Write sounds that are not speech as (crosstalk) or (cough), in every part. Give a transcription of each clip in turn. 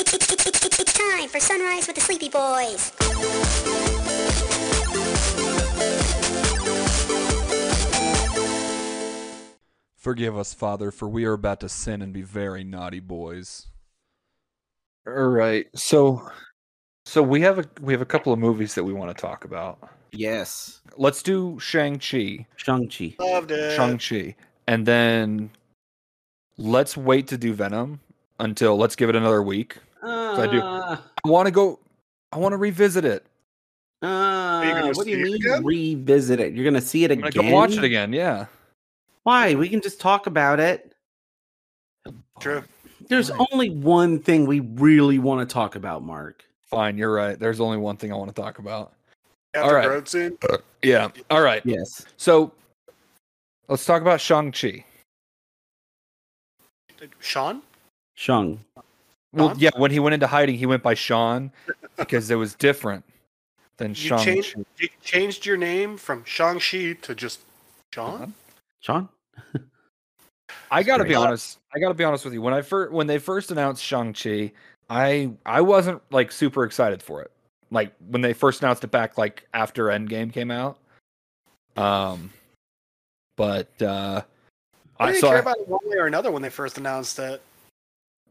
It's time for Sunrise with the Sleepy Boys. Forgive us, Father, for we are about to sin and be very naughty boys. All right. So so we have a we have a couple of movies that we want to talk about. Yes. Let's do Shang-Chi. Shang-Chi. Loved it. Shang-Chi. And then let's wait to do Venom until let's give it another week. I do. Uh, I want to go I want to revisit it. uh, what do you mean again? revisit it? You're gonna see it I'm again? go watch it again. Yeah. Why? We can just talk about it. True. There's Fine. only one thing we really want to talk about, Mark. Fine, you're right. There's only one thing I want to talk about. After All right. road scene. Yeah. All right. Yes. So let's talk about Shang-Chi. Sean? Shang. Well, yeah, when he went into hiding, he went by Sean because it was different than You Shang. changed, you changed your name from Shang-Chi to just. Sean? Sean? (laughs) I gotta be honest. I gotta be honest with you. When I first when they first announced Shang Chi, I I wasn't like super excited for it. Like when they first announced it back, like after Endgame came out. Um, but uh, I I didn't so care I, about it one way or another when they first announced it.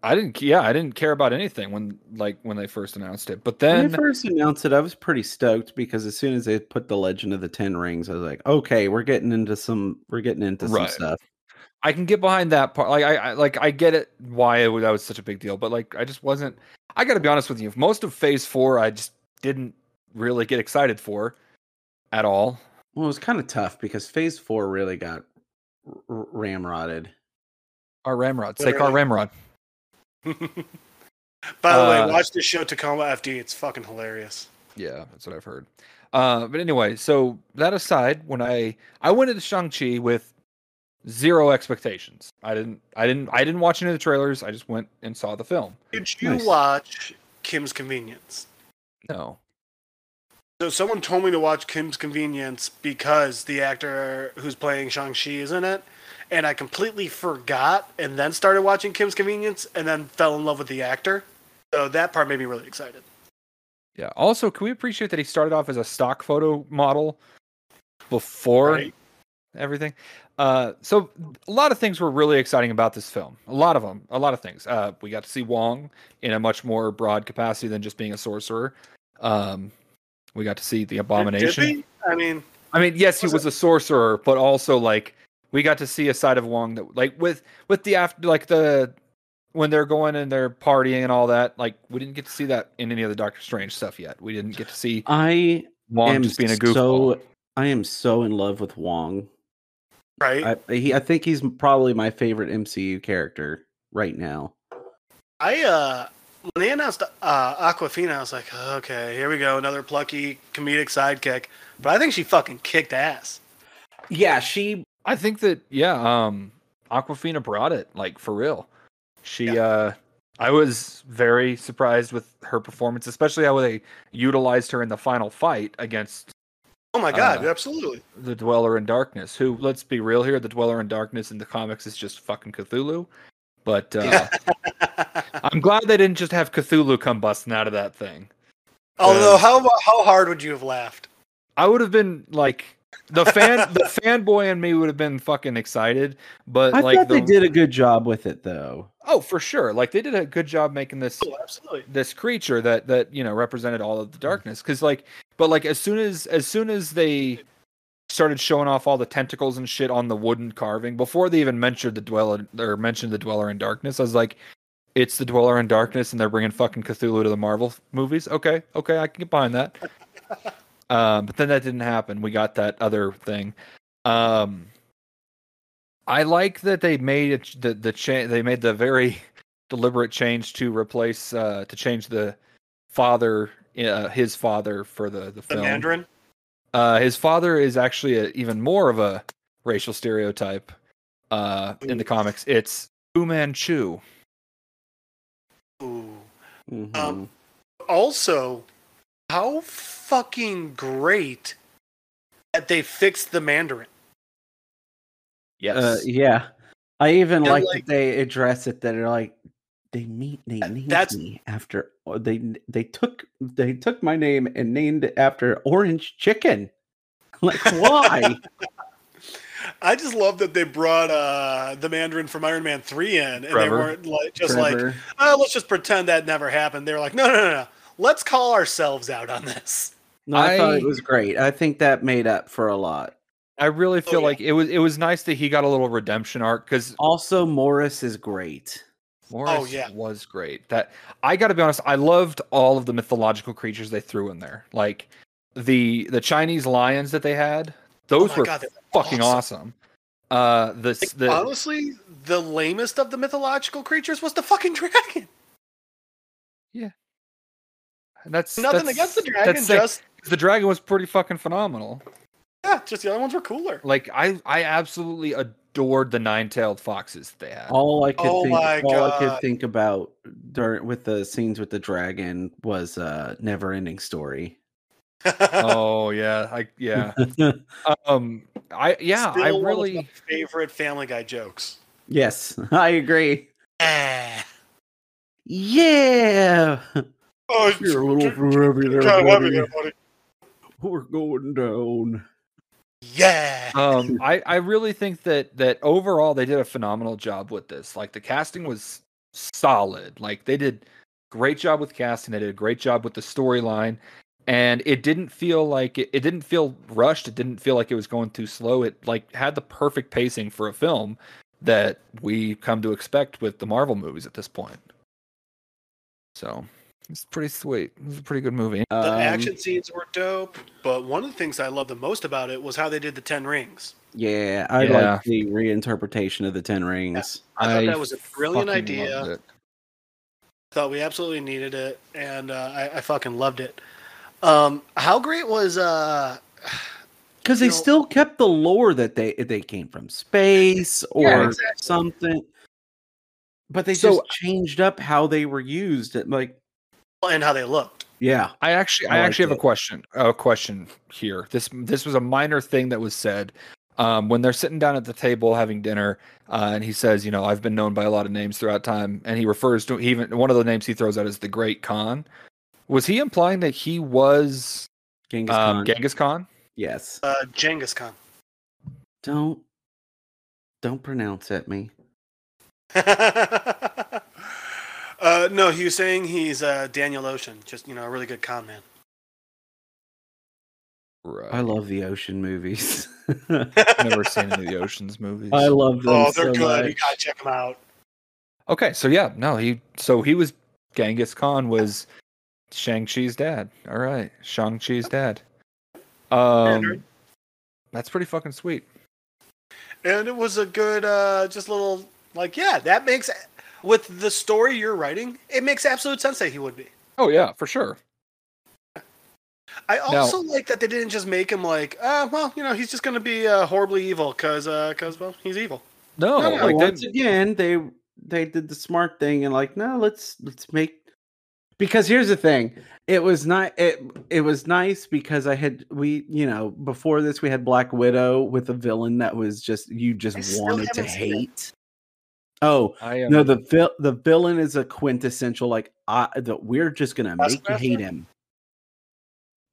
I didn't. Yeah, I didn't care about anything when like when they first announced it. But then When then they first announced it, I was pretty stoked because as soon as they put the Legend of the Ten Rings, I was like, okay, we're getting into some, we're getting into Right. some stuff. I can get behind that part. Like I, I like I get it why it that was such a big deal, but like I just wasn't. I got to be honest with you. Most of Phase Four, I just didn't really get excited for at all. Well, it was kind of tough because Phase Four really got r- r- ramrodded. Our Ramrod, Sakar Literally. Uh, ramrod. (laughs) By the Uh, way, watch the show Tacoma FD. It's fucking hilarious. Yeah, that's what I've heard. Uh, but anyway, so that aside, when I I went into Shang Chi with zero expectations. I didn't. I didn't. I didn't watch any of the trailers. I just went and saw the film. Did you Nice. watch Kim's Convenience? No. So someone told me to watch Kim's Convenience because the actor who's playing Shang-Chi is in it. And I completely forgot and then started watching Kim's Convenience and then fell in love with the actor. So that part made me really excited. Yeah. Also, can we appreciate that he started off as a stock photo model before Right? everything? Uh, so a lot of things were really exciting about this film. A lot of them. A lot of things. Uh, we got to see Wong in a much more broad capacity than just being a sorcerer. Um, we got to see the abomination. I mean, I mean, yes, he Was was a sorcerer, but also like we got to see a side of Wong that like with with the after like the when they're going and they're partying and all that. Like we didn't get to see that in any of the Doctor Strange stuff yet. We didn't get to see I Wong am just being a goofball. so. I am so in love with Wong. right? I he, I think he's probably my favorite MCU character right now. I uh when they announced uh Awkwafina, I was like, okay, here we go, another plucky comedic sidekick. But I think she fucking kicked ass. Yeah, she I think that yeah, um, Awkwafina brought it like for real. She uh, I was very surprised with her performance, especially how they utilized her in the final fight against Oh my god, Uh, absolutely. the Dweller in Darkness. Who, let's be real here, the Dweller in Darkness in the comics is just fucking Cthulhu. But uh, (laughs) I'm glad they didn't just have Cthulhu come busting out of that thing. Although how how hard would you have laughed? I would have been like the fan, the fanboy in me would have been fucking excited. But I like the, they did a good job with it though. oh for sure, like they did a good job making this Oh, absolutely. this creature that that you know represented all of the darkness. Because like, but like as soon as as soon as they started showing off all the tentacles and shit on the wooden carving before they even mentioned the dweller or mentioned the dweller in darkness, I was like. It's the Dweller in Darkness, and they're bringing fucking Cthulhu to the Marvel movies. Okay, okay, I can get behind that. (laughs) um, but then that didn't happen. We got that other thing. Um, I like that they made it the the cha- they made the very (laughs) deliberate change to replace uh to change the father uh, his father for the the The film. Mandarin. Uh, his father is actually a, even more of a racial stereotype uh in the comics. It's Fu Manchu. Ooh. Mhm. Um, Also, how fucking great that they fixed the Mandarin. Yes. Uh, yeah, I even like, like- that they address it. That are like they meet they named that's- me after or they they took they took my name and named it after orange chicken. (laughs) Like why? (laughs) I just love that they brought uh, the Mandarin from Iron Man three in, and they weren't like just like, oh, let's just pretend that never happened. They were like, no, no, no, no. Let's call ourselves out on this. No, I, thought it was great. I think that made up for a lot. I really feel yeah. like it was it was nice that he got a little redemption arc because Also, Morris is great. Morris yeah. was great. That I got to be honest, I loved all of the mythological creatures they threw in there. Like the the Chinese lions that they had; those Oh were God, fucking awesome. Uh, the s- the Honestly, the lamest of the mythological creatures was the fucking dragon. That's Nothing that's- against the dragon, that's sick. just the dragon was pretty fucking phenomenal. yeah, just the other ones were cooler. Like I I absolutely adored the nine tailed foxes that they had. All I could Oh think, my all I could think about during with the scenes with the dragon was uh, never ending story. (laughs) Oh yeah, I yeah. (laughs) Um, I yeah, Still I one of really my favorite Family Guy jokes. yes, (laughs) I agree. Eh. Yeah, Oh, you're a little forever there, kinda heavy buddy. there, buddy. We're going down. Yeah. um I I really think that that overall they did a phenomenal job with this. Like the casting was solid. Like they did great job with casting. They did a great job with the storyline. And it didn't feel like it, it didn't feel rushed. It didn't feel like it was going too slow. It like had the perfect pacing for a film that we come to expect with the Marvel movies at this point. So it's pretty sweet. It was a pretty good movie. The Um, action scenes were dope, but one of the things I loved the most about it was how they did the Ten Rings. Yeah, I Yeah. like the reinterpretation of the Ten Rings. I thought that was a brilliant idea. loved. Thought we absolutely needed it, and uh, I, I fucking loved it. Um, how great was uh, (sighs) Because they know- still kept the lore that they they came from space or Yeah, exactly. something, but they So- just changed up how they were used. It- Like, and how they looked? yeah, I actually, I I, actually have it. a question. A question here. This this was a minor thing that was said um, when they're sitting down at the table having dinner, uh, and he says, "You know, I've been known by a lot of names throughout time," and he refers to he even one of the names he throws out is the Great Khan. Was he implying that he was Genghis um, Khan. Genghis Khan? yes, Uh, Genghis Khan. don't don't pronounce at me. (laughs) uh, no, he was saying he's uh, Daniel Ocean, just you know, a really good con man. Right. I love the ocean movies. Never (laughs) seen any of the Ocean's movies. I love them Oh, they're so good. You much. gotta check them out. Okay, so yeah, no, he so he was Genghis Khan was Shang Chi's dad. All right, Shang Chi's dad. Um, that's pretty fucking sweet. and it was a good uh just little like yeah that makes with the story you're writing it makes absolute sense that he would be Oh yeah, for sure. i also like that they didn't just make him like uh well you know he's just gonna be uh, horribly evil because uh because well he's evil No, No, no, like once they, again, they they did the smart thing and like, no, let's let's make because here's the thing. It was not it it was nice because I had we you know before this we had Black Widow with a villain that was just you just still wanted to haven't it. hate. Oh I am no, the vil- the villain is a quintessential like I that we're just gonna make you hate him.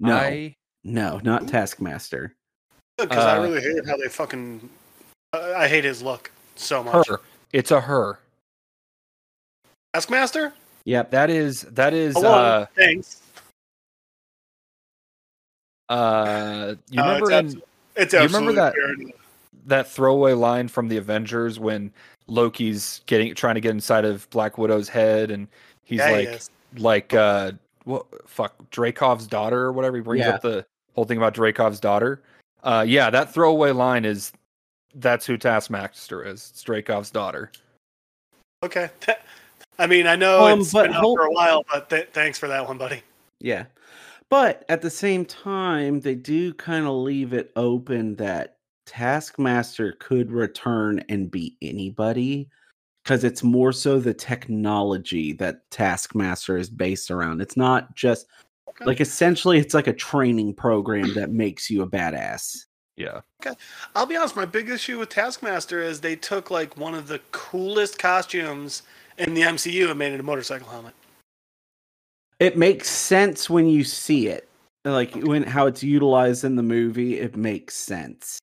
No, I no, not Taskmaster. because i Uh, really hated how they fucking uh, i hate his look so much her. It's a her. taskmaster Yep. That is that is Hello, uh thanks uh you Uh, remember it's, in abs- it's you remember that- fair that throwaway line from the Avengers when Loki's getting trying to get inside of Black Widow's head and he's Yeah, like is. like uh what fuck Dreykov's daughter or whatever he brings Yeah. up the whole thing about Dreykov's daughter. Uh yeah, that throwaway line is that's who Taskmaster is. It's Dreykov's daughter. okay (laughs) i mean i know Um, it's but been out for a while but th- thanks for that one buddy Yeah. But at the same time, they do kind of leave it open that Taskmaster could return and be anybody because it's more so the technology that Taskmaster is based around. It's not just Okay. like essentially, it's like a training program that makes you a badass. Yeah. Okay. I'll be honest, my big issue with Taskmaster is they took like one of the coolest costumes In the MCU, and made it a motorcycle helmet. It makes sense when you see it. Like when how it's utilized in the movie, it makes sense.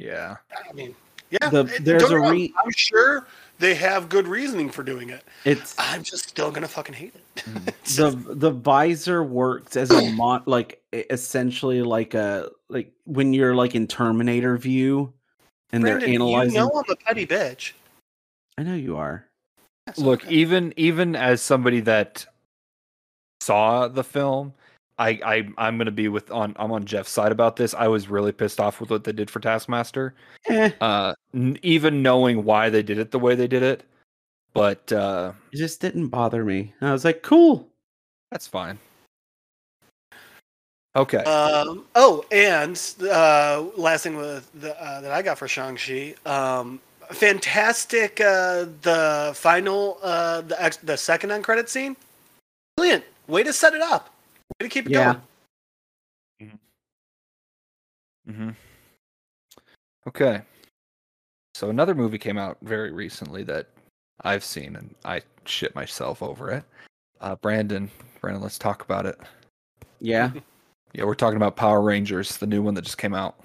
Yeah. I mean, yeah. The- there's don't a get me wrong, re- I'm sure they have good reasoning for doing it. It's I'm just still gonna fucking hate it. Mm-hmm. (laughs) The the visor works as a mod like essentially like a like when you're like in Terminator view and Brandon, they're analyzing. You know I'm a petty bitch. I know you are. That's Look, okay. even even as somebody that saw the film, I, I I'm gonna be with on I'm on Jeff's side about this. I was really pissed off with what they did for Taskmaster. Eh, Uh, n- even knowing why they did it the way they did it, but uh, it just didn't bother me. I was like, cool. that's fine. Okay. Um, oh, and uh, last thing with the, uh, that I got for Shang-Chi, um, fantastic. Uh, the final, uh, the ex- the second end credit scene, brilliant. Way to set it up. Way to keep it Yeah. going. hmm Okay. So another movie came out very recently that I've seen, and I shit myself over it. Uh, Brandon, Brandon, let's talk about it. Yeah. (laughs) Yeah, we're talking about Power Rangers, the new one that just came out.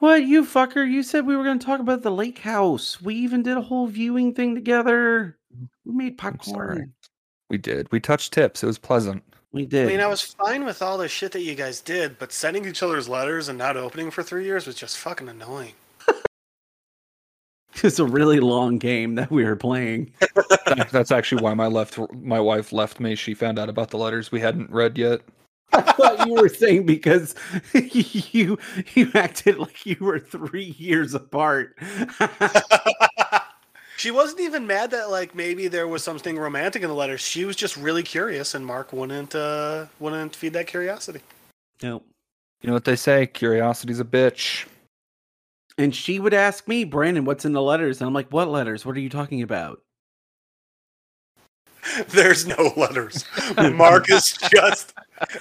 what you fucker? You said we were going to talk about the lake house. We even did a whole viewing thing together. We made popcorn. We did. We touched tips. It was pleasant. We did. I mean, I was fine with all the shit that you guys did, but sending each other's letters and not opening for three years was just fucking annoying. (laughs) it's a really long game that we were playing. (laughs) That's actually why my left my wife left me. She found out about the letters we hadn't read yet. (laughs) I thought you were saying because you you acted like you were three years apart. She wasn't even mad that like maybe there was something romantic in the letters. She was just really curious, and Mark wouldn't uh, wouldn't feed that curiosity. no. You know what they say? Curiosity's a bitch. And she would ask me, Brandon, what's in the letters? And I'm like, what letters? What are you talking about? (laughs) There's no letters. Mark is just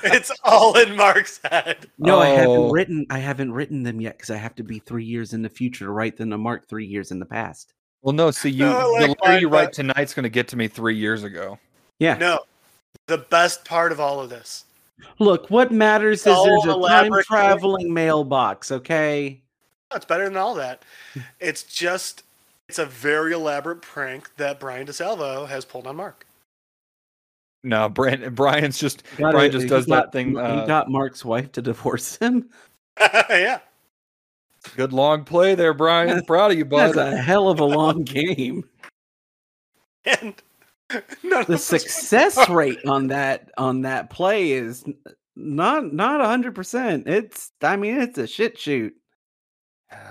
it's all in Mark's head. No, I haven't Oh. written I haven't written them yet because I have to be three years in the future to write them to mark three years in the past. Well, no. See, you No, (laughs) I the letter you mine, write but- tonight's going to get to me three years ago. Yeah. No. The best part of all of this. Look, what matters is there's a time traveling mailbox, okay? It's better than all that. (laughs) It's just it's a very elaborate prank that Brian DeSalvo has pulled on Mark. No, Brian, Brian's just Brian it. just He does got- that thing. He Uh, got Mark's wife to divorce him. (laughs) yeah. Good long play there, Brian. (laughs) Proud of you, bud. That's a hell of a long game. And (laughs) none The of success rate on that on that play is n- not not hundred percent. It's I mean it's a shit shoot.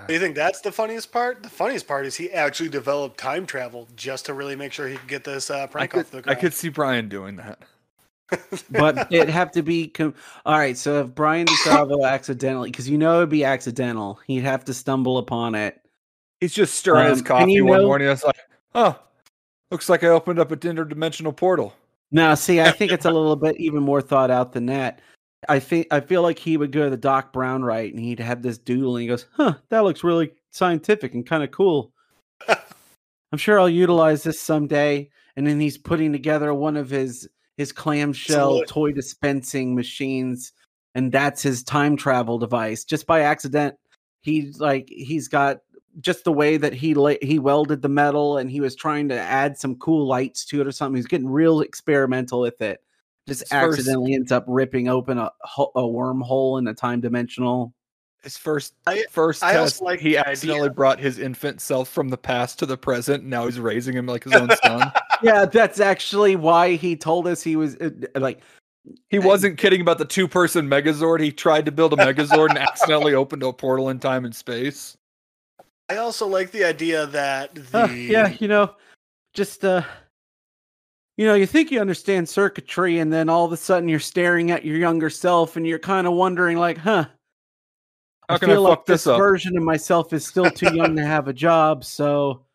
Do You think that's the funniest part? The funniest part is he actually developed time travel just to really make sure he could get this uh, I prank could, off the ground. I could see Brian doing that. But it'd have to be com- all right. So if Brian DeSalvo accidentally, because you know it'd be accidental, he'd have to stumble upon it. He's just stirring his Um, and coffee one know- morning. It's like, oh, looks like I opened up a interdimensional portal. Now, see, I think it's a little bit even more thought out than that. I think I feel like he would go to the Doc Brown right, and he'd have this doodle, and he goes, "Huh, that looks really scientific and kind of cool." (laughs) I'm sure I'll utilize this someday. And then he's putting together one of his his clamshell Absolutely. toy dispensing machines, and that's his time travel device. Just by accident, he's like he's got just the way that he la- he welded the metal, and he was trying to add some cool lights to it or something. He's getting real experimental with it. Just His first- accidentally ends up ripping open a a wormhole in a time dimensional. His first I- first I test, like he the idea- accidentally brought his infant self from the past to the present. And now he's raising him like his own son. Yeah, that's actually why he told us he was uh, like He wasn't kidding about the two person Megazord. He tried to build a Megazord and accidentally opened a portal in time and space. I also like the idea that the Uh, yeah, you know, just uh you know, you think you understand circuitry and then all of a sudden you're staring at your younger self and you're kind of wondering like, "Huh, How I can I feel like fuck this up?" version of myself is still too young to have a job, so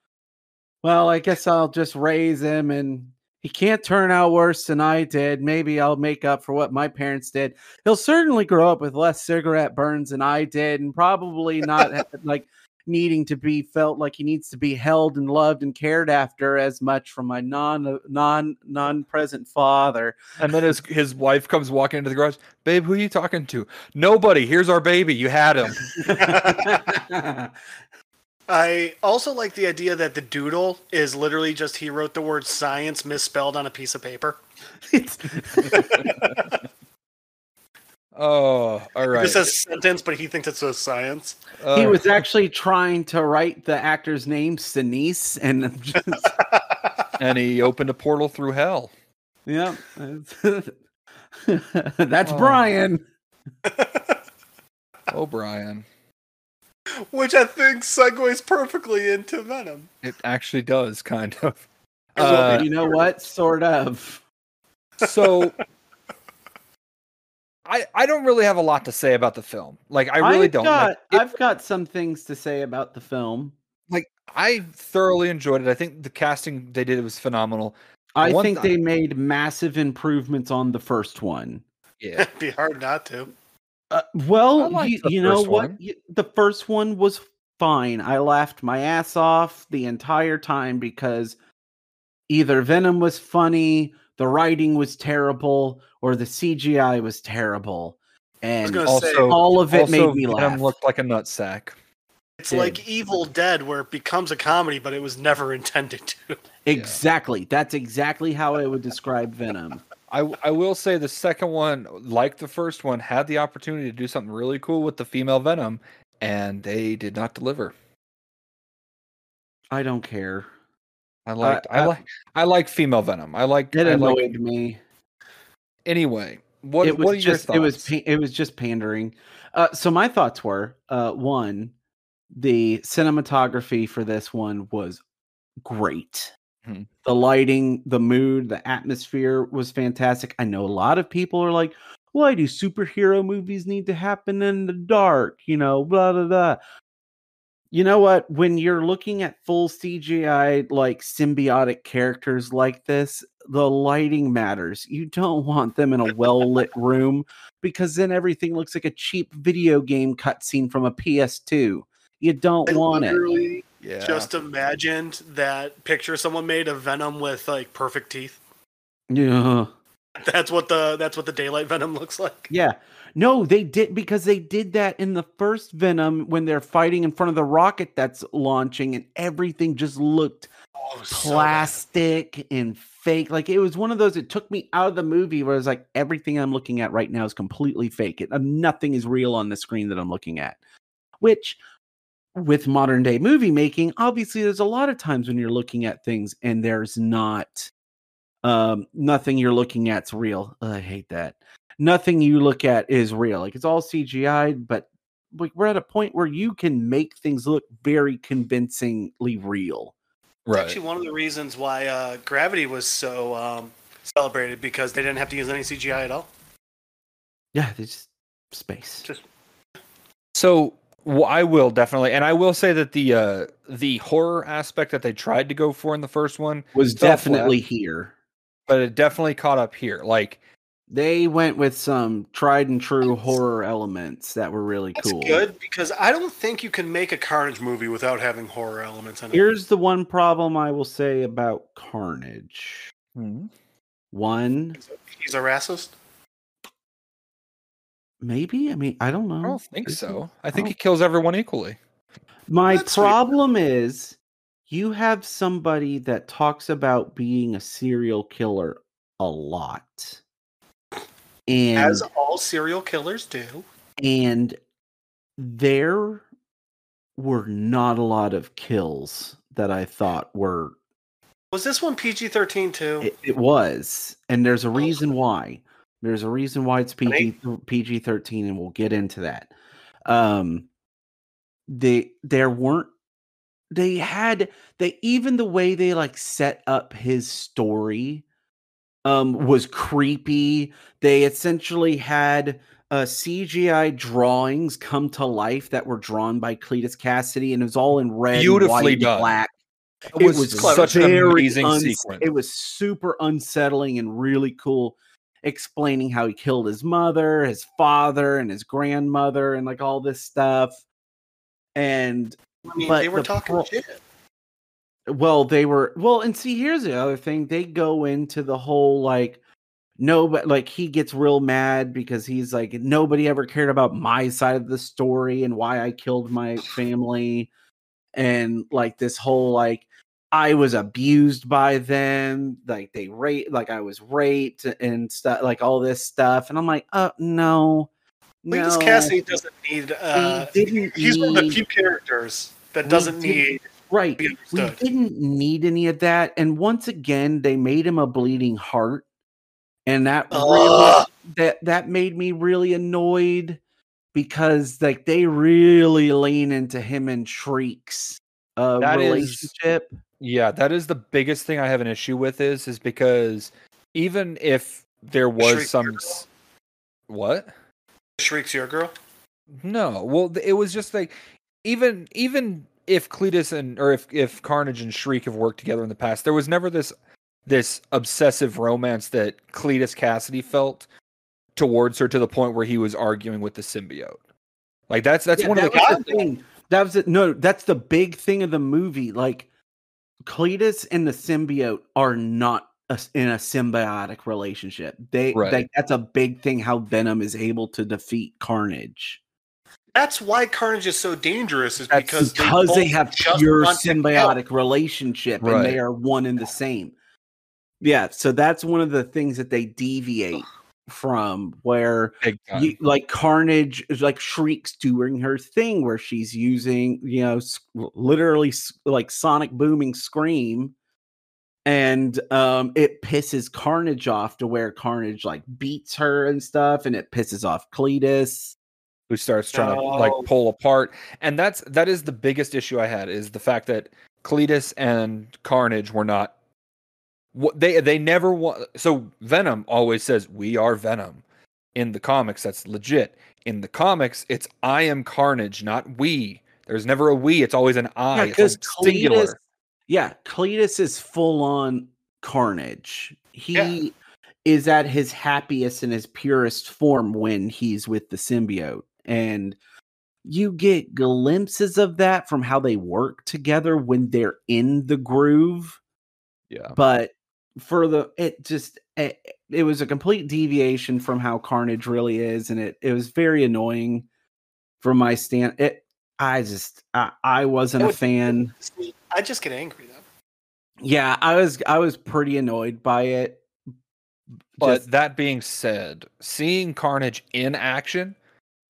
well, I guess I'll just raise him and he can't turn out worse than I did. Maybe I'll make up for what my parents did. He'll certainly grow up with less cigarette burns than I did and probably not (laughs) like needing to be felt like he needs to be held and loved and cared after as much from my non non non present father. And then his his wife comes walking into the garage. Babe, who are you talking to? Nobody. Here's our baby. You had him. (laughs) (laughs) I also like the idea that the doodle is literally just he wrote the word science misspelled on a piece of paper. (laughs) Oh, all right. It says sentence, but he thinks it says science. he Uh, was actually trying to write the actor's name Sinise and just (laughs) and he opened a portal through hell. yeah. (laughs) That's Oh. Brian. Oh, Brian. Which I think segues perfectly into Venom. It actually does, kind of. (laughs) Well, Uh, you know what? Sort of. so I I don't really have a lot to say about the film. Like I really I've don't. Got, Like, it- I've got some things to say about the film. like I thoroughly enjoyed it. I think the casting they did was phenomenal. I One think th- they made massive improvements on the first one. Yeah. (laughs) It'd be hard not to. Uh, well, I you, you know first what? one. The first one was fine. I laughed my ass off the entire time because either Venom was funny, the writing was terrible, or the CGI was terrible. And gonna Also, say, all of it also made me Venom laugh. looked like a nutsack. It's did. like Evil Dead, where it becomes a comedy, but it was never (laughs) intended to. Exactly. That's exactly how I would describe Venom. I I will say the second one, like the first one, had the opportunity to do something really cool with the female Venom, and they did not deliver. I don't care. I liked I, I- like I like female Venom. I like It I like annoyed me. anyway. What it was what are just it was it was just pandering. Uh, so my thoughts were uh, one, the cinematography for this one was great. Hmm. The lighting, the mood, the atmosphere was fantastic. I know a lot of people are like, "Why do superhero movies need to happen in the dark?" You know, blah blah blah. You know what? When you're looking at full CGI like symbiotic characters like this, the lighting matters. You don't (laughs) want them in a well lit room because then everything looks like a cheap video game cutscene from a PS2. You don't I want it. Yeah. just imagined that picture someone made of Venom with like perfect teeth. (laughs) Yeah. That's what the that's what the daylight Venom looks like. Yeah. No, they did because they did that in the first Venom when they're fighting in front of the rocket that's launching and everything just looked Oh, so plastic and fake. Like it was one of those. It took me out of the movie where it's like everything I'm looking at right now is completely fake. It, nothing is real on the screen that I'm looking at. Which, with modern day movie making, obviously there's a lot of times when you're looking at things and there's not, um, nothing you're looking at's real. Ugh, I hate that. Nothing you look at is real. Like it's all CGI, but we're at a point where you can make things look very convincingly real. It's right. actually one of the reasons why uh, Gravity was so um, celebrated because they didn't have to use any CGI at all. Yeah, there's space. Just So well, I will definitely, and I will say that the uh the horror aspect that they tried to go for in the first one, was definitely flat, here. but it definitely caught up here. Like They went with some tried and true horror elements that were really that's cool. good because I don't think you can make a Carnage movie without having horror elements in it. Here's the one problem I will say about Carnage. One, He's a racist. Maybe. I mean, I don't know. I don't think so. I think Oh. he kills everyone equally. My That's sweet. problem is you have somebody that talks about being a serial killer a lot. And As all serial killers do. and there were not a lot of kills that I thought were Was this one PG 13 too? it, it was and there's a oh. reason why there's a reason why it's PG PG 13 and we'll get into that. Um they there weren't they had they even the way they like set up his story um was creepy. They essentially had uh CGI drawings come to life that were drawn by Cletus Kasady and it was all in red Beautifully white done. black. It was, such an amazing uns- sequence. It was super unsettling and really cool, explaining how he killed his mother, his father, and his grandmother, and like all this stuff. And I mean, But they were the talking pro- shit. Well, they were well, and see, here's the other thing. They go into the whole like no, but like he gets real mad because he's like nobody ever cared about my side of the story and why I killed my (sighs) family, and like this whole like I was abused by them, like they rape, like I was raped and stuff, like all this stuff, and I'm like, oh no, Cletus no, Kasady doesn't need. Uh, He didn't he's one of the few characters that doesn't need. Right. We didn't need any of that. And once again, they made him a bleeding heart. And that really that that made me really annoyed because like they really lean into him and Shriek's uh That is- relationship. Yeah, that is the biggest thing I have an issue with is is because even if there was Shriek some what? Shriek's your girl. No, well, it was just like even even if Cletus and or if if Carnage and Shriek have worked together in the past, there was never this this obsessive romance that Cletus Kasady felt towards her to the point where he was arguing with the symbiote. Like that's that's Yeah, one of the was the thing. That was it. No, that's the big thing of the movie. Like Cletus and the symbiote are not a, in a symbiotic relationship. They Right. like that's a big thing. How Venom is able to defeat Carnage That's why Carnage is so dangerous. Is That's because because they, both have pure want to help. symbiotic relationship and they are one and the same. Yeah, so that's one of the things that they deviate from where you, like Carnage is like shrieks doing her thing where she's using you know literally like sonic booming scream and um it pisses Carnage off to where Carnage like beats her and stuff and it pisses off Cletus who starts trying to like pull apart. And that's that is the biggest issue i had is the fact that cletus and carnage were not what they they never want so venom always says we are venom in the comics that's legit in the comics it's i am carnage not we there's never a we it's always an i Yeah, it's 'cause always singular Cletus- yeah, Cletus is full on carnage. He Yeah. is at his happiest in his purest form when he's with the symbiote. And you get glimpses of that from how they work together when they're in the groove. yeah But for the it just it, it was a complete deviation from how Carnage really is, and it it was very annoying from my stand. It I just I, I wasn't It a fan. I just get angry though. Yeah, I was I was pretty annoyed by it. but Just- that being said seeing carnage in action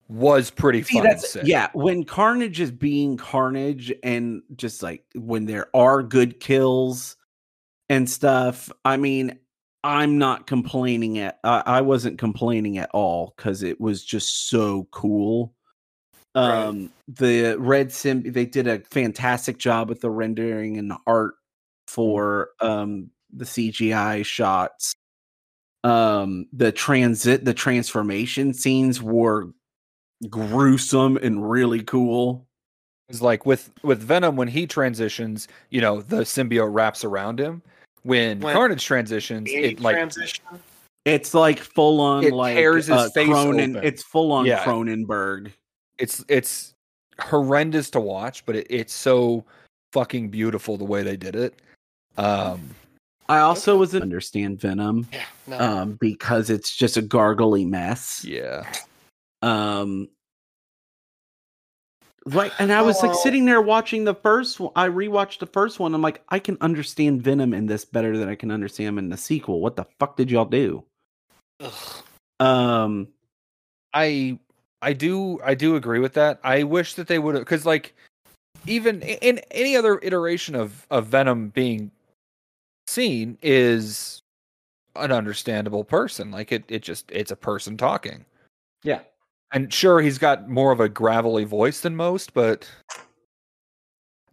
was pretty see, fucking that's sick yeah. When Carnage is being Carnage, and just like when there are good kills and stuff, I mean, I'm not complaining at. I I wasn't complaining at all because it was just so cool. Right. Um, the red sim they did a fantastic job with the rendering and the art for um the CGI shots. Um, the transit, the transformation scenes were gruesome and really cool. It's like with with Venom when he transitions, you know, the symbiote wraps around him. When, When Carnage transitions, it like transition. It's like full on It like tears his uh, face Cronin. open. It's full on Yeah. Cronenberg. it's it's horrendous to watch, but it, it's so fucking beautiful the way they did it. Um I also wasn't understand Venom Yeah. No. um because it's just a gargly mess. yeah. Um like and I was like Oh. sitting there watching the first one. I rewatched the first one. I'm like, I can understand Venom in this better than I can understand him in the sequel. What the fuck did y'all do? Ugh. Um I I do I do agree with that. I wish that they would have because like even in any other iteration of of Venom being seen is an understandable person. Like it it just it's a person talking. yeah. And sure he's got more of a gravelly voice than most, but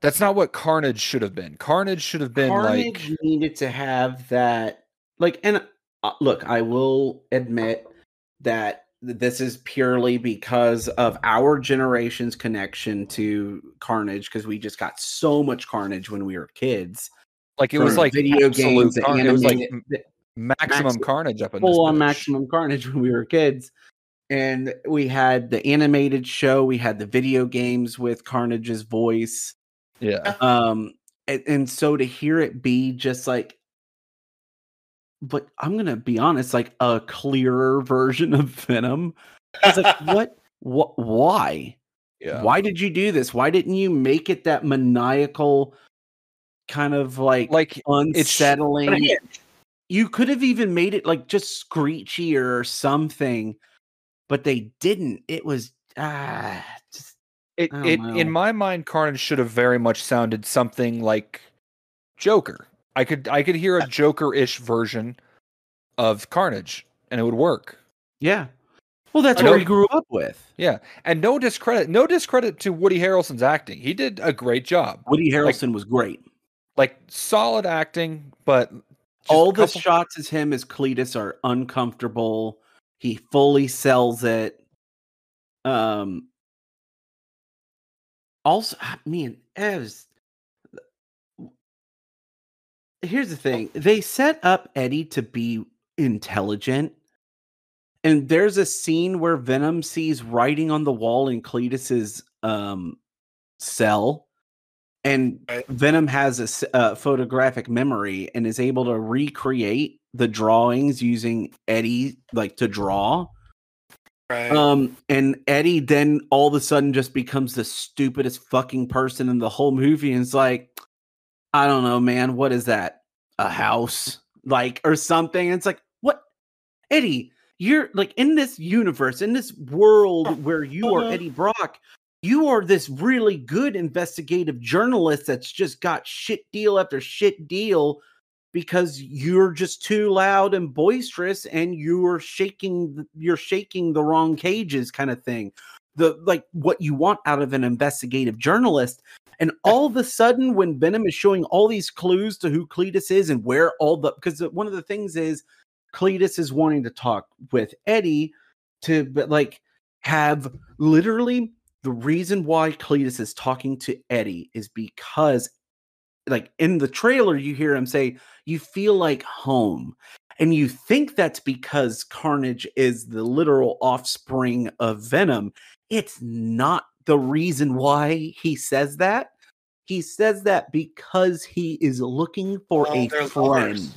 that's not what Carnage should have been. Carnage should have been Carnage like needed to have that like and uh, look i will admit that this is purely because of our generation's connection to carnage because we just got so much carnage when we were kids like it was like video games carnage. It was like maximum maximum- carnage up in this full on maximum carnage (laughs) when we were kids and we had the animated show, we had the video games with Carnage's voice. Yeah. Um, and, and so to hear it be just like, but I'm gonna be honest, like a clearer (laughs) version of Venom. I was like, (laughs) what? What? Why? Yeah. Why did you do this? Why didn't you make it that maniacal kind of like, Like it's unsettling? you could have even made it like just screechy or something, but they didn't. It was ah, just it, it know. in my mind Carnage should have very much sounded something like Joker. I could I could hear a Joker-ish version of Carnage and it would work. yeah. Well, that's what we grew up with. Yeah. And no discredit no discredit to Woody Harrelson's acting. He did a great job. Woody Harrelson was great. Like solid acting, but All the shots as him as Cletus are uncomfortable. He fully sells it. Um. Also, I mean, it here's the thing: they set up Eddie to be intelligent, and there's a scene where Venom sees writing on the wall in Cletus's um cell, and Venom has a, uh, photographic memory and is able to recreate the drawings using Eddie like to draw. Right. Um, and Eddie then all of a sudden just becomes the stupidest fucking person in the whole movie, and it's like, I don't know, man, what is that? A house, like, or something? And it's like, what, Eddie? You're like in this universe, in this world where you are Uh-huh. Eddie Brock. You are this really good investigative journalist that's just got shit deal after shit deal because you're just too loud and boisterous and you're shaking you're shaking the wrong cages kind of thing. The like what you want out of an investigative journalist and (laughs) all of a sudden when venom is showing all these clues to who cletus is and where all the because one of the things is cletus is wanting to talk with eddie to but like have literally the reason why cletus is talking to eddie is because like in the trailer you hear him say you feel like home and you think that's because carnage is the literal offspring of venom it's not the reason why he says that he says that because he is looking for Oh, a friend lovers.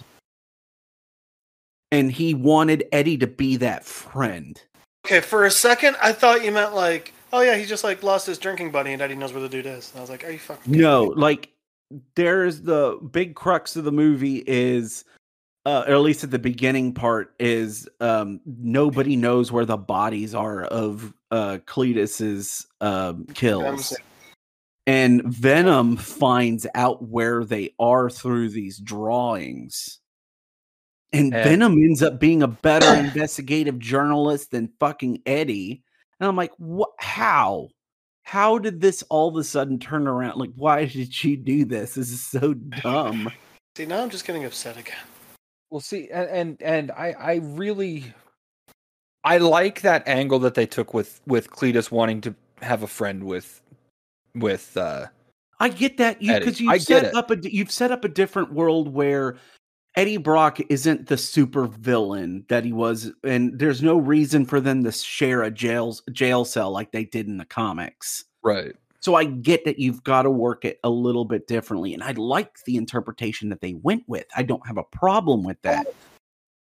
and he wanted eddie to be that friend Okay, for a second, I thought you meant like, oh yeah, he just like lost his drinking buddy, and Eddie knows where the dude is. And I was like, are you fucking? No, me? like there's the big crux of the movie is uh, or at least at the beginning part is um nobody knows where the bodies are of uh Cletus's um kills. And Venom finds out where they are through these drawings. And And- Venom ends up being a better investigative journalist than fucking Eddie. And I'm like, what how? How did this all of a sudden turn around? Like, why did she do this? This is so dumb. See, now I'm just getting upset again. Well, see, and and, and I I really I like that angle that they took with with Cletus wanting to have a friend with with uh I get that you because you've set up a you've set up a different world where Eddie Brock isn't the super villain that he was, and there's no reason for them to share a jail jail cell like they did in the comics. right. So I get that you've got to work it a little bit differently, and I like the interpretation that they went with. I don't have a problem with that.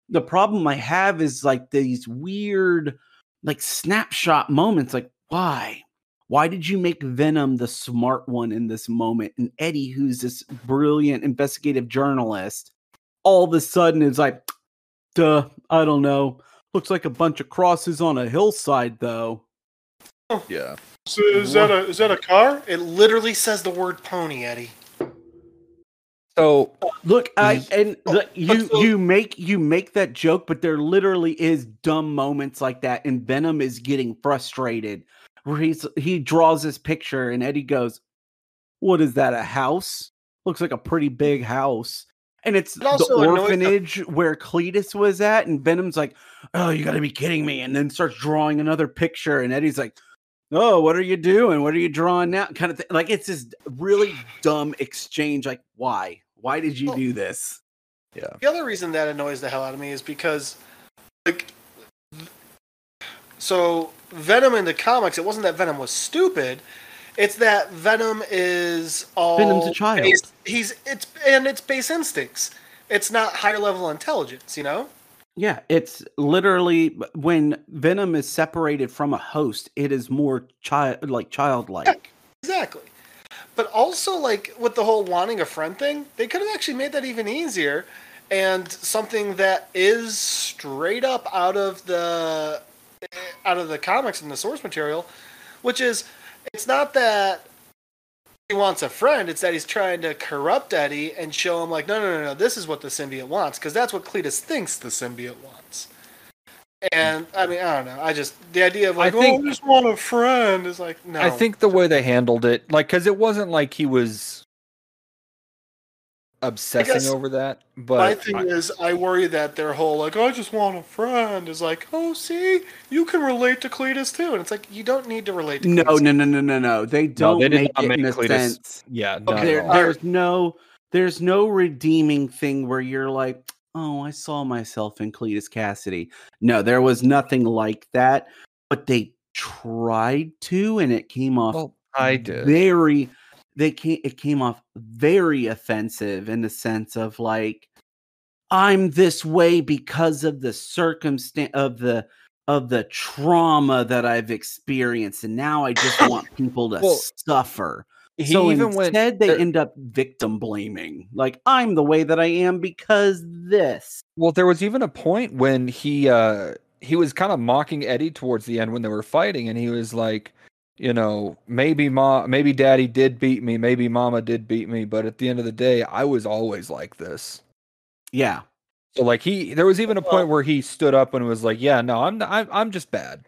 The problem I have is like these weird, like snapshot moments. Like, why? Why did you make Venom the smart one in this moment, and Eddie, who's this brilliant investigative journalist, all of a sudden it's like, duh, I don't know. Looks like a bunch of crosses on a hillside, though. Yeah. So is that a is that a car? It literally says the word pony, Eddie. So Look, I and Oh, the, you you make you make that joke, but there literally is dumb moments like that, and Venom is getting frustrated. Where he's he draws this picture, and Eddie goes, "What is that? A house? Looks like a pretty big house." And it's It the also annoys the- orphanage where Cletus was at, and Venom's like, "Oh, you got to be kidding me!" And then starts drawing another picture, and Eddie's like, "Oh, what are you doing? What are you drawing now?" Kind of thing. Like it's this really dumb exchange. Like, why? Why did you Well, do this? Yeah. The other reason that annoys the hell out of me is because, like, so so Venom in the comics, it wasn't that Venom was stupid. It's that Venom is all Venom's a child. based- he's it's and it's base instincts. It's not higher level intelligence, you know. Yeah, it's literally when Venom is separated from a host, it is more child like childlike. Exactly. But also, like with the whole wanting a friend thing, they could have actually made that even easier, and something that is straight up out of the out of the comics and the source material, which is it's not that he wants a friend; it's that he's trying to corrupt Eddie and show him like, no, no, no, no, this is what the symbiote wants, because that's what Cletus thinks the symbiote wants. And I mean, I don't know. I just the idea of I like, oh, think- oh, I just want a friend is like, no. I think the way they handled it, like, because it wasn't like he was obsessing guess over that. But my thing I- is, I worry that their whole like, oh, I just want a friend is like, oh, see, you can relate to Cletus too, and it's like you don't need to relate to. No, Cletus. no, no, no, no, no. They don't they make not it make in a sense. yeah, Okay, There, all. there's no, there's no redeeming thing where you're like, oh, I saw myself in Cletus Kasady. No, there was nothing like that. But they tried to, and it came off Well, I did. very they came it came off very offensive in the sense of like i'm this way because of the circumstance of the of the trauma that i've experienced and now i just (laughs) want people to Well, suffer. He so even instead they end up victim blaming like i'm the way that i am because this. Well, there was even a point when he uh he was kind of mocking Eddie towards the end when they were fighting, and he was like, you know, maybe ma, maybe Daddy did beat me, maybe Mama did beat me, but at the end of the day, I was always like this. yeah So like he, there was even a point where he stood up and was like, "Yeah, no, I'm I'm I'm just bad.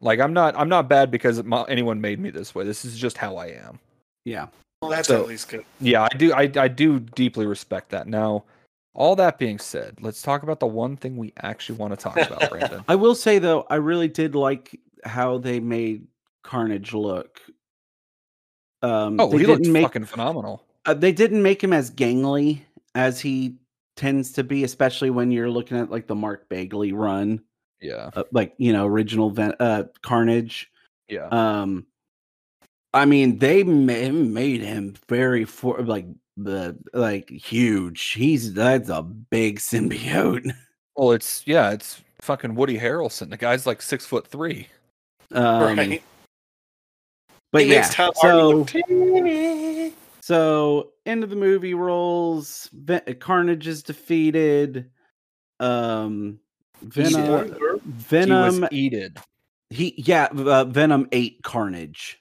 Like I'm not I'm not bad because mo- anyone made me this way. This is just how I am." yeah Well, that's So- at least good. Yeah, I do I I do deeply respect that. Now, all that being said, let's talk about the one thing we actually want to talk about, (laughs) Brandon. I will say though, I really did like how they made Carnage look. Um, Oh, they he looked didn't make fucking phenomenal. uh, they didn't make him as gangly as he tends to be, especially when you're looking at like the Mark Bagley run, Yeah. uh, like you know original Ven- uh, Carnage. Yeah. Um, I mean, they ma- made him very for like the like huge. He's that's a big (laughs) symbiote. Well, it's yeah, it's fucking Woody Harrelson. The guy's like six foot three. Um, (laughs) right. But He yeah, Tom so. So end of the movie rolls. Ve- Carnage is defeated. Um, Venom. Venom. eated. He yeah. Uh, Venom ate Carnage.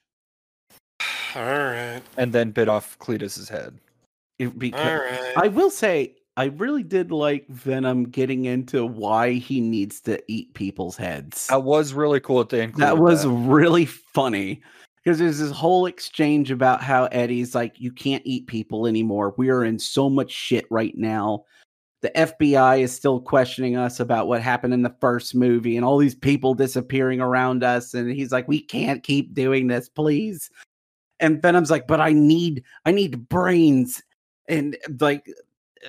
(sighs) All right. and then bit off Cletus's head. It- because All right. I will say I really did like Venom getting into why he needs to eat people's heads. That was really cool that they included that was that. really funny because there's this whole exchange about how Eddie's like, you can't eat people anymore. We are in so much shit right now. The FBI is still questioning us about what happened in the first movie and all these people disappearing around us. And he's like, we can't keep doing this, please. And Venom's like, but I need, I need brains. And like,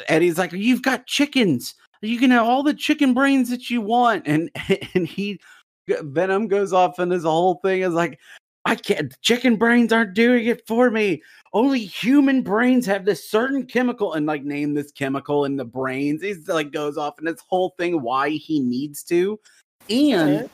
Eddie's like, you've got chickens. You can have all the chicken brains that you want. And (laughs) and he Venom goes off and his whole thing is like, I can't, chicken brains aren't doing it for me. Only human brains have this certain chemical and like name this chemical in the brains. He's like goes off and this whole thing why he needs to. And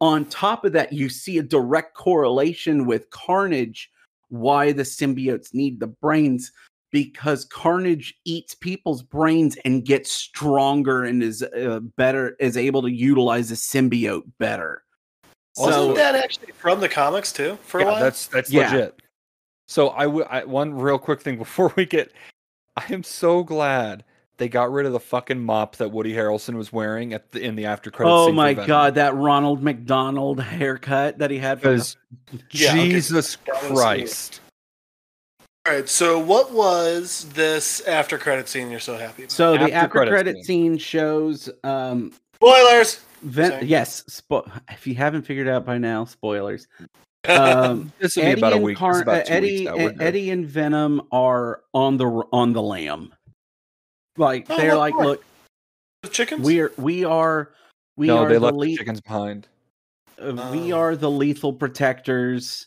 on top of that, you see a direct correlation with Carnage, why the symbiotes need the brains. Because Carnage eats people's brains and gets stronger and is uh, better, is able to utilize the symbiote better. Wasn't So that actually from the comics too? For a while. that's that's Yeah. legit. So I one real quick thing (laughs) before we get. I am so glad they got rid of the fucking mop that Woody Harrelson was wearing at the in the after credits. Oh my god, that Ronald McDonald haircut that he had from the- Because Yeah, okay, Jesus that Christ. All right. So, what was this after credit scene you're so happy about? So the After after credit credit scene. scene shows um Spoilers. Ven- yes, spo- if you haven't figured out by now, spoilers. Um (laughs) This will be Eddie about a and week. Car- about uh, Eddie weeks now. We're and. Eddie and Venom are on the on the lamb. Like Oh, they're like, for? look, the chickens. we're we are we no, are they the left the chickens behind. uh, we Oh. are the lethal protectors.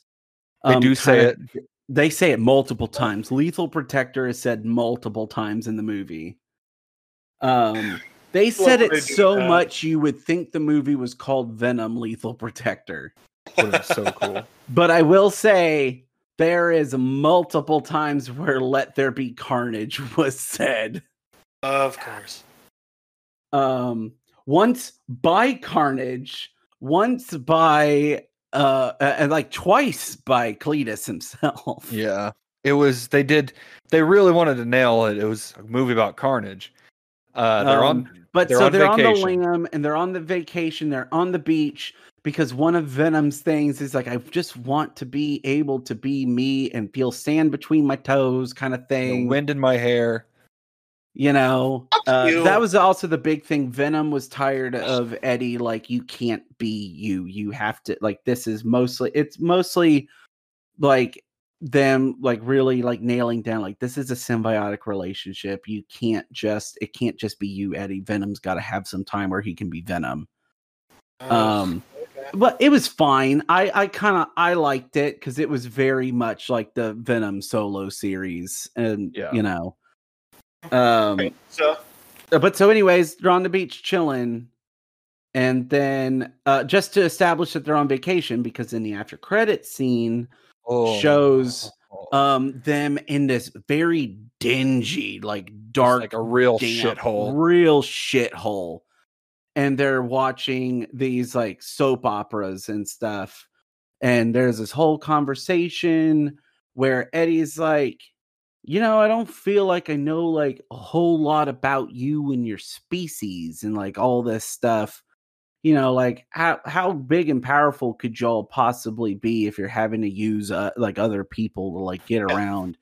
They do say Um, kinda- They say it multiple times. Lethal protector is said multiple times in the movie. Um, they said it they so that. much you would think the movie was called Venom Lethal Protector. Would have been so cool. (laughs) But I will say there is multiple times where "Let there be carnage" (laughs) was said. Of course. Um, once by Carnage, once by uh, uh, and like twice by Cletus himself. Yeah. It was they did they really wanted to nail it. It was a movie about carnage. Uh they're Um, on But they're so on they're on the vacation. lam and they're on the vacation. They're on the beach because one of Venom's things is like, I just want to be able to be me and feel sand between my toes, kind of the thing. wind in my hair. you know, uh, you. that was also the big thing. Venom was tired of Eddie. Like, you can't be you. You have to, like, this is mostly, it's mostly like them, like, really, like, nailing down, like, this is a symbiotic relationship. You can't just, it can't just be you, Eddie. Venom's got to have some time where he can be Venom. Um, okay. but it was fine. I I kind of I liked it because it was very much like the Venom solo series, and Yeah. you know, um. Right, so uh, But so, anyways, they're on the beach chilling, and then uh just to establish that they're on vacation because in the after credit scene Oh. shows um them in this very dingy, like dark, like a real shithole. real shithole. And they're watching these like soap operas and stuff. And there's this whole conversation where Eddie's like, you know, I don't feel like I know like a whole lot about you and your species and like all this stuff. You know, like how how big and powerful could y'all possibly be if you're having to use uh, like other people to like get around?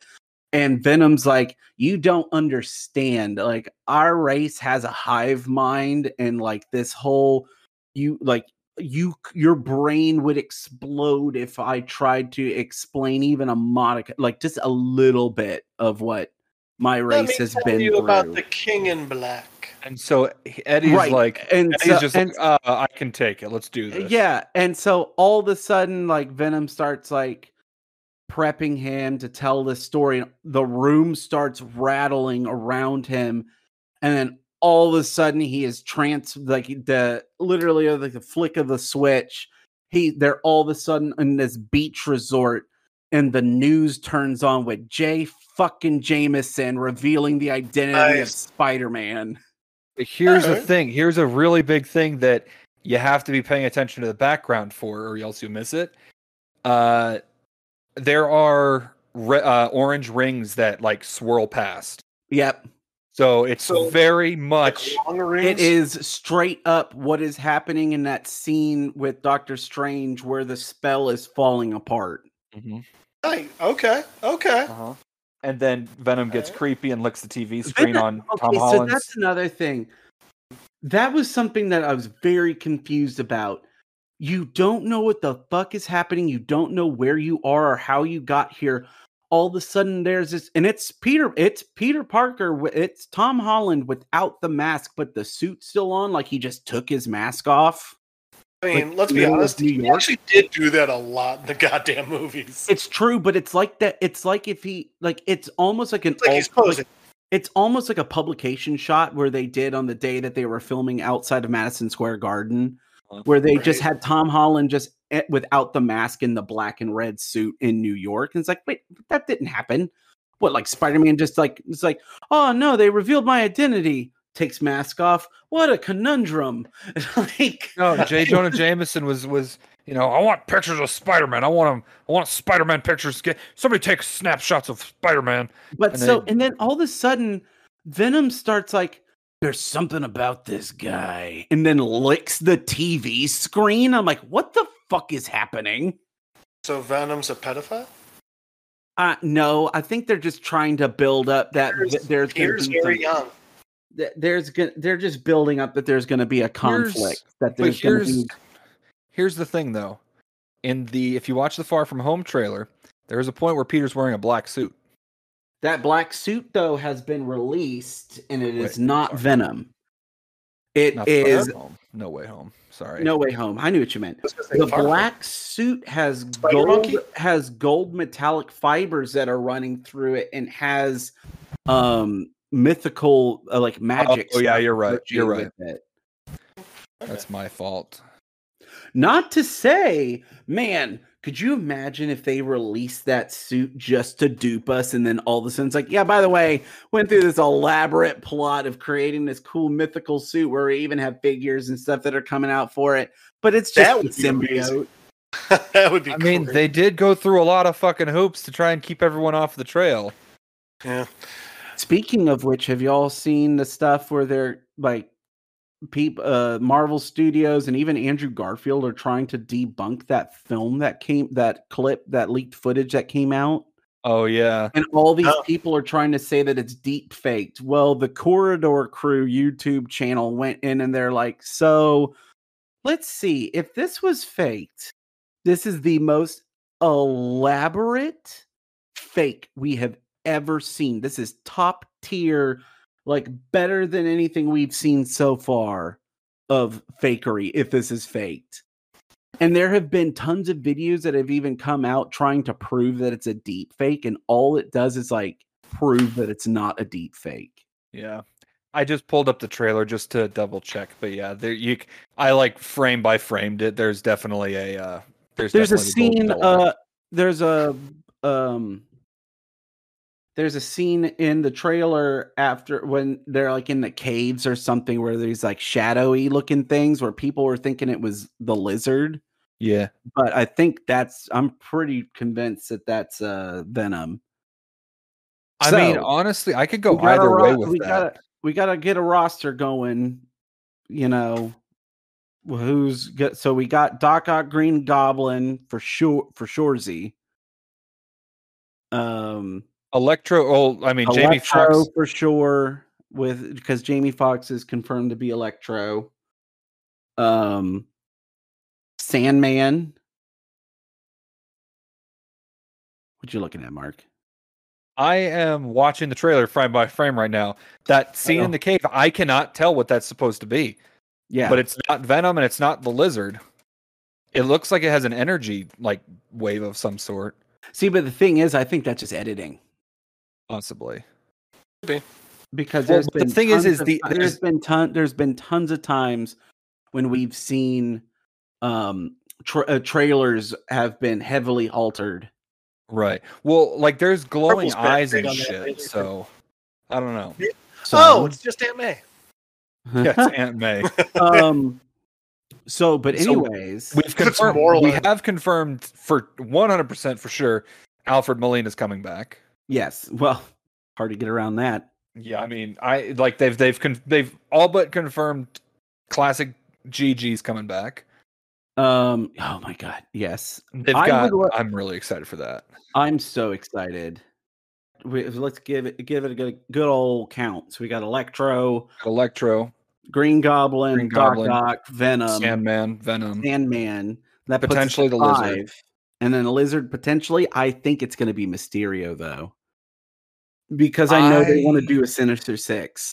And Venom's like, you don't understand. Like our race has a hive mind, and like this whole you like you your brain would explode if I tried to explain even a modicum, like just a little bit of what my let race me has tell been you through. about the King in Black. And so Eddie's Right, like and Eddie's so- just and- like, uh, I can take it. Let's do this. Yeah, and so all of a sudden, like Venom starts like prepping him to tell this story. The room starts rattling around him, and then all of a sudden he is trans like the literally like the flick of the switch. He they're all of a sudden in this beach resort, and the news turns on with Jay fucking Jameson revealing the identity of Spider Man. But here's the thing. Here's a really big thing that you have to be paying attention to the background for, or else you miss it. Uh, there are re- uh, orange rings that like swirl past. Yep. So it's So- very much. Long rings. It is straight up what is happening in that scene with Doctor Strange where the spell is falling apart. Mhm. Hey, okay, okay. Uh-huh. And then Venom gets creepy and licks the TV screen Venom- on Tom Okay, so that's another thing. That was something that I was very confused about. You don't know what the fuck is happening. You don't know where you are or how you got here. All of a sudden, there's this, and it's Peter. It's Peter Parker. It's Tom Holland without the mask, but the suit still on. Like he just took his mask off. I mean, Like, let's be honest. New He actually did do that a lot in the (laughs) goddamn movies. It's true, but it's like that. It's like if he like. It's almost like an. It's like he's alt- posing. it's almost like a publication shot where they did on the day that they were filming outside of Madison Square Garden, where they just had Tom Holland just eh, without the mask in the black and red suit in New York. And it's like, wait, that didn't happen. What, like Spider Man just like, it's like, oh no, they revealed my identity. Takes mask off. What a conundrum. (laughs) like, No, J. (laughs) Jonah Jameson was was you know I want pictures of Spider Man. I want him. I want Spider Man pictures. Get somebody take snapshots of Spider Man. But And so, they- and then all of a sudden, Venom starts like, there's something about this guy, and then licks the TV screen. I'm like, what the fuck is happening? So Venom's a pedophile. Uh, no, I think they're just trying to build up that th- Peter's, there's gonna Peter's be very some- young. Th- there's gonna they're just building up that there's gonna be a conflict that But there's gonna here's be here's the thing though. In the if you watch the Far From Home trailer, there is a point where Peter's wearing a black suit. that black suit though has been released and it is Wait, not sorry. Venom. It Not is Home. No way home. Sorry. no way home. I knew what you meant. I was gonna say The Far From. black suit has Spider gold Monkey? has gold metallic fibers that are running through it and has um mythical uh, like magic. oh, yeah, you're right. You're right. it. That's my fault. Not to say, man, could you imagine if they released that suit just to dupe us and then all of a sudden it's like, yeah, by the way, went through this elaborate plot of creating this cool mythical suit where we even have figures and stuff that are coming out for it, but it's just That would be symbiote. (laughs) that would be. I mean, they did go through a lot of fucking hoops to try and keep everyone off the trail. Yeah. Speaking of which, have y'all seen the stuff where they're like peop uh Marvel Studios and even Andrew Garfield are trying to debunk that film that came that clip that leaked footage that came out? Oh yeah. And all these Oh. people are trying to say that it's deep faked. Well, the Corridor Crew YouTube channel went in and they're like, so let's see if this was faked. This is the most elaborate fake we have ever seen. This is top tier, like better than anything we've seen so far of fakery, if this is faked. And there have been tons of videos that have even come out trying to prove that it's a deep fake, and all it does is like prove that it's not a deep fake. Yeah. I just pulled up the trailer just to double check, but yeah, there you I like frame by framed it. There's definitely a uh there's There's a scene, uh there's a um there's a scene in the trailer after when they're like in the caves or something where there's like shadowy looking things where people were thinking it was the lizard. yeah. But I think that's I'm pretty convinced that that's uh Venom. I mean, honestly, I could go either way with we that. Gotta, we gotta get a roster going. You know, who's got? So we got Doc Ock, Green Goblin for sure for Shorzy. Um, Electro oh I mean Jamie Electro Foxx for sure with because Jamie Foxx is confirmed to be Electro. Um, Sandman. What you looking at, Mark? I am watching the trailer frame by frame right now. That scene Oh. in the cave, I cannot tell what that's supposed to be. Yeah, But it's not Venom and it's not the lizard. It looks like it has an energy like wave of some sort, see, but the thing is, I think that's just editing. Possibly. because Well, the thing is- is the- ti- there's- there's been ton there's been tons of times when we've seen um tra- uh, trailers have been heavily altered. Right. Well, like there's glowing Purple's eyes big and on that shit, so I don't know. So, oh, it's just Aunt May. Yeah, it's (laughs) Aunt May. um so but So anyways We've confirmed. We have confirmed for 100% for sure. Alfred Molina is coming back. Yes well hard to get around that Yeah, I mean, I like they've they've con- they've all but confirmed classic GG's coming back. um oh my god yes They've I got. Would, I'm really excited for that. i'm so excited we, let's give it give it a good, good old count so we got electro Electro, green goblin, Green Doc Goblin, Ock, venom Sandman, Venom. Sandman. That Potentially the lizard. And then the lizard potentially. I think it's going to be Mysterio though, because I know they want to do a Sinister Six.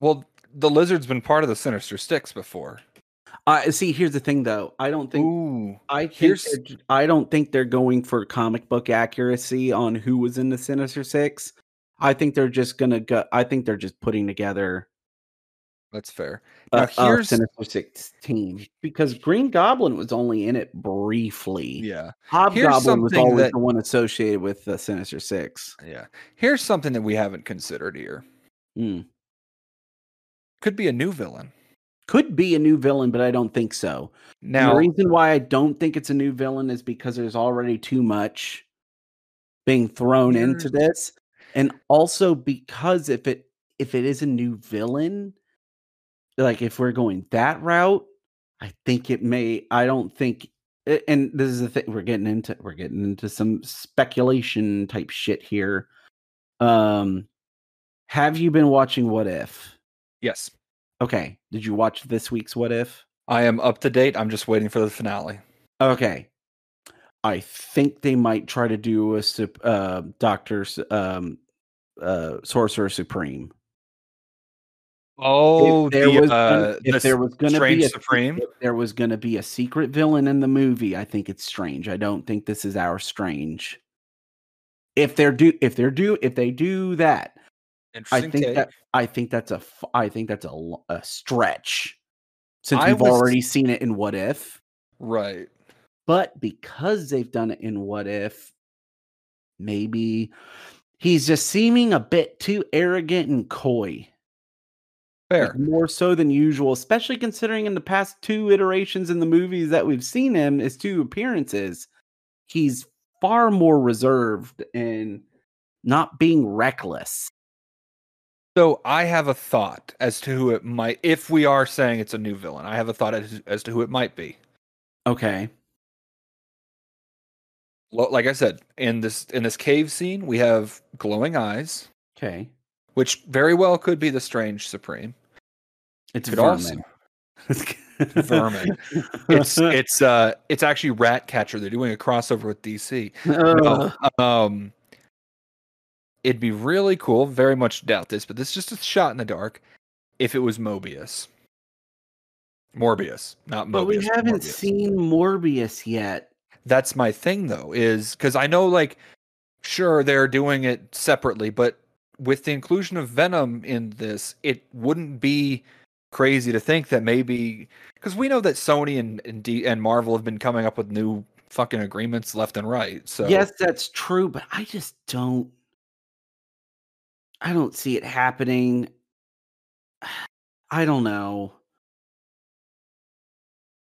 Well, the lizard's been part of the Sinister Six before. Uh, see, here's the thing though. I don't think Ooh, I think here's- I don't think they're going for comic book accuracy on who was in the Sinister Six. I think they're just gonna go. I think they're just putting together that's fair. Now a here's Sinister Six team because Green Goblin was only in it briefly. yeah, Hobgoblin was always that- the one associated with the Sinister Six. yeah. Here's something that we haven't considered here. Mm. Could be a new villain. Could be a new villain, but I don't think so. Now, the reason why I don't think it's a new villain is because there's already too much being thrown into this, and also because if it if it is a new villain, like if we're going that route, I think it may. I don't think. And this is the thing we're getting into. We're getting into some speculation type shit here. Um, have you been watching What If? yes, Okay. Did you watch this week's What If? I am up to date. I'm just waiting for the finale. Okay. I think they might try to do a uh, Doctor um, uh, Sorcerer Supreme. Oh, if there the, was uh, gonna, if the there was going to Strange be a, Supreme. if there was going to be a secret villain in the movie, I think it's strange. I don't think this is our strange. If they're do if they're do if they do that, I think take. that I think that's a I think that's a stretch since I we've was- already seen it in What If. right. But because they've done it in What If, maybe he's just seeming a bit too arrogant and coy. Fair. like, more so than usual, especially considering in the past two iterations in the movies that we've seen him, his two appearances, he's far more reserved and not being reckless. So I have a thought as to who it might. If we are saying it's a new villain, I have a thought as, as to who it might be. Okay. Like I said, in this in this cave scene, we have glowing eyes, Okay. which very well could be the Strange Supreme. It's Could also vermin. (laughs) vermin. It's it's uh it's actually Ratcatcher. They're doing a crossover with DC. Ugh. No, um, it'd be really cool. Very much doubt this, but this is just a shot in the dark. If it was Mobius, Morbius, not Mobius. but we haven't Morbius. seen Morbius yet. That's my thing, though, is because I know, like, sure they're doing it separately, but with the inclusion of Venom in this, it wouldn't be crazy to think that maybe because we know that Sony and and, D, and Marvel have been coming up with new fucking agreements left and right. So Yes, that's true, but I just don't I don't see it happening. (sighs) I don't know.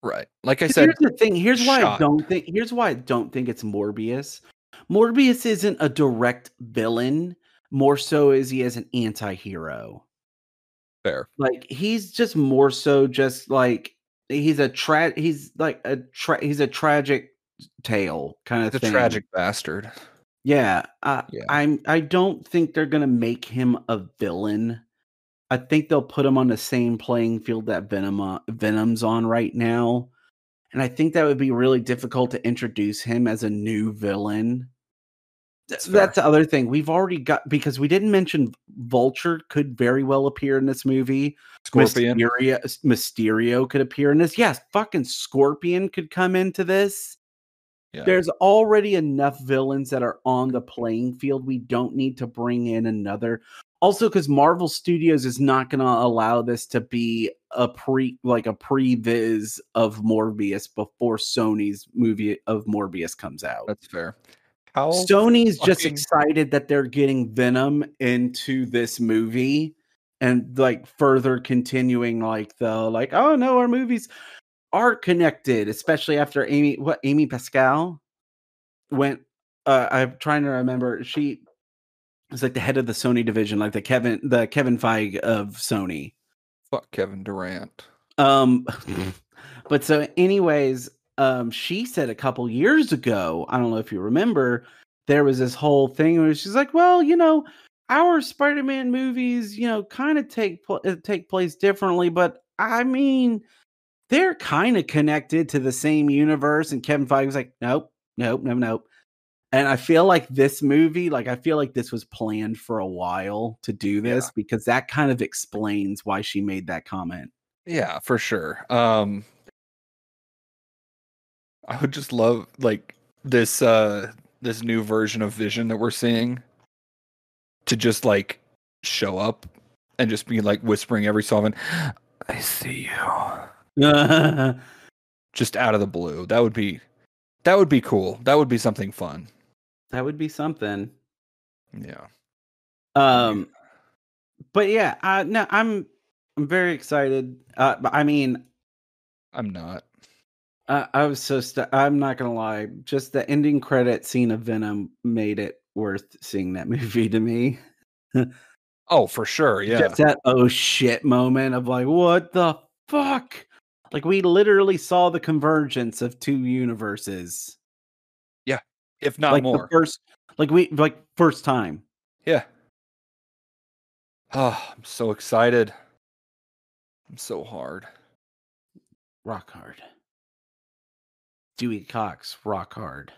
right. Like I said, here's the thing. Here's why I don't think. Here's why I don't think it's Morbius. Morbius isn't a direct villain. More so is he as an anti-hero. Fair. Like he's just more so just like he's a tra. He's like a tra- he's a tragic tale kind of thing. tragic bastard. Yeah, uh, Yeah. I'm. I don't think they're gonna make him a villain. I think they'll put him on the same playing field that Venom uh, Venom's on right now, and I think that would be really difficult to introduce him as a new villain. Th- That's. That's the other thing we've already got because we didn't mention Vulture could very well appear in this movie. Scorpion. Mysterio, Mysterio could appear in this. Yes, fucking Scorpion could come into this. Yeah. There's already enough villains that are on the playing field. We don't need to bring in another. Also, because Marvel Studios is not going to allow this to be a pre like a previs of Morbius before Sony's movie of Morbius comes out. That's fair. How Sony's just excited that they're getting Venom into this movie and like further continuing like the like oh no our movies are connected especially after Amy what Amy Pascal went uh I'm trying to remember she was like the head of the Sony division like the Kevin the Kevin Feige of Sony fuck Kevin Durant? um, (laughs) (laughs) but so, anyways, um, she said a couple years ago, I don't know if you remember, there was this whole thing where she's like, "Well, you know, our Spider-Man movies, you know, kind of take pl- uh, take place differently, but I mean, they're kind of connected to the same universe." And Kevin Feige was like, "Nope, nope, nope, nope." And I feel like this movie, like I feel like this was planned for a while to do this because that kind of explains why she made that comment. Yeah, for sure. Um I would just love like this uh this new version of Vision that we're seeing to just like show up and just be like whispering every so often, I see you. (laughs) Just out of the blue. That would be that would be cool. That would be something fun. That would be something. Yeah. Um, but yeah, uh, no, I'm I'm very excited. Uh, I mean, I'm not. I, I was so st- I'm not gonna lie. Just the ending credit scene of Venom made it worth seeing that (laughs) movie to me. (laughs) Oh, for sure. Yeah. Just that oh shit moment of like, what the fuck? Like we literally saw the convergence of two universes. Yeah, if not like more. first, like we like first time. Yeah. Oh, I'm so excited. I'm so hard. Rock hard. Dewey Cox, rock hard.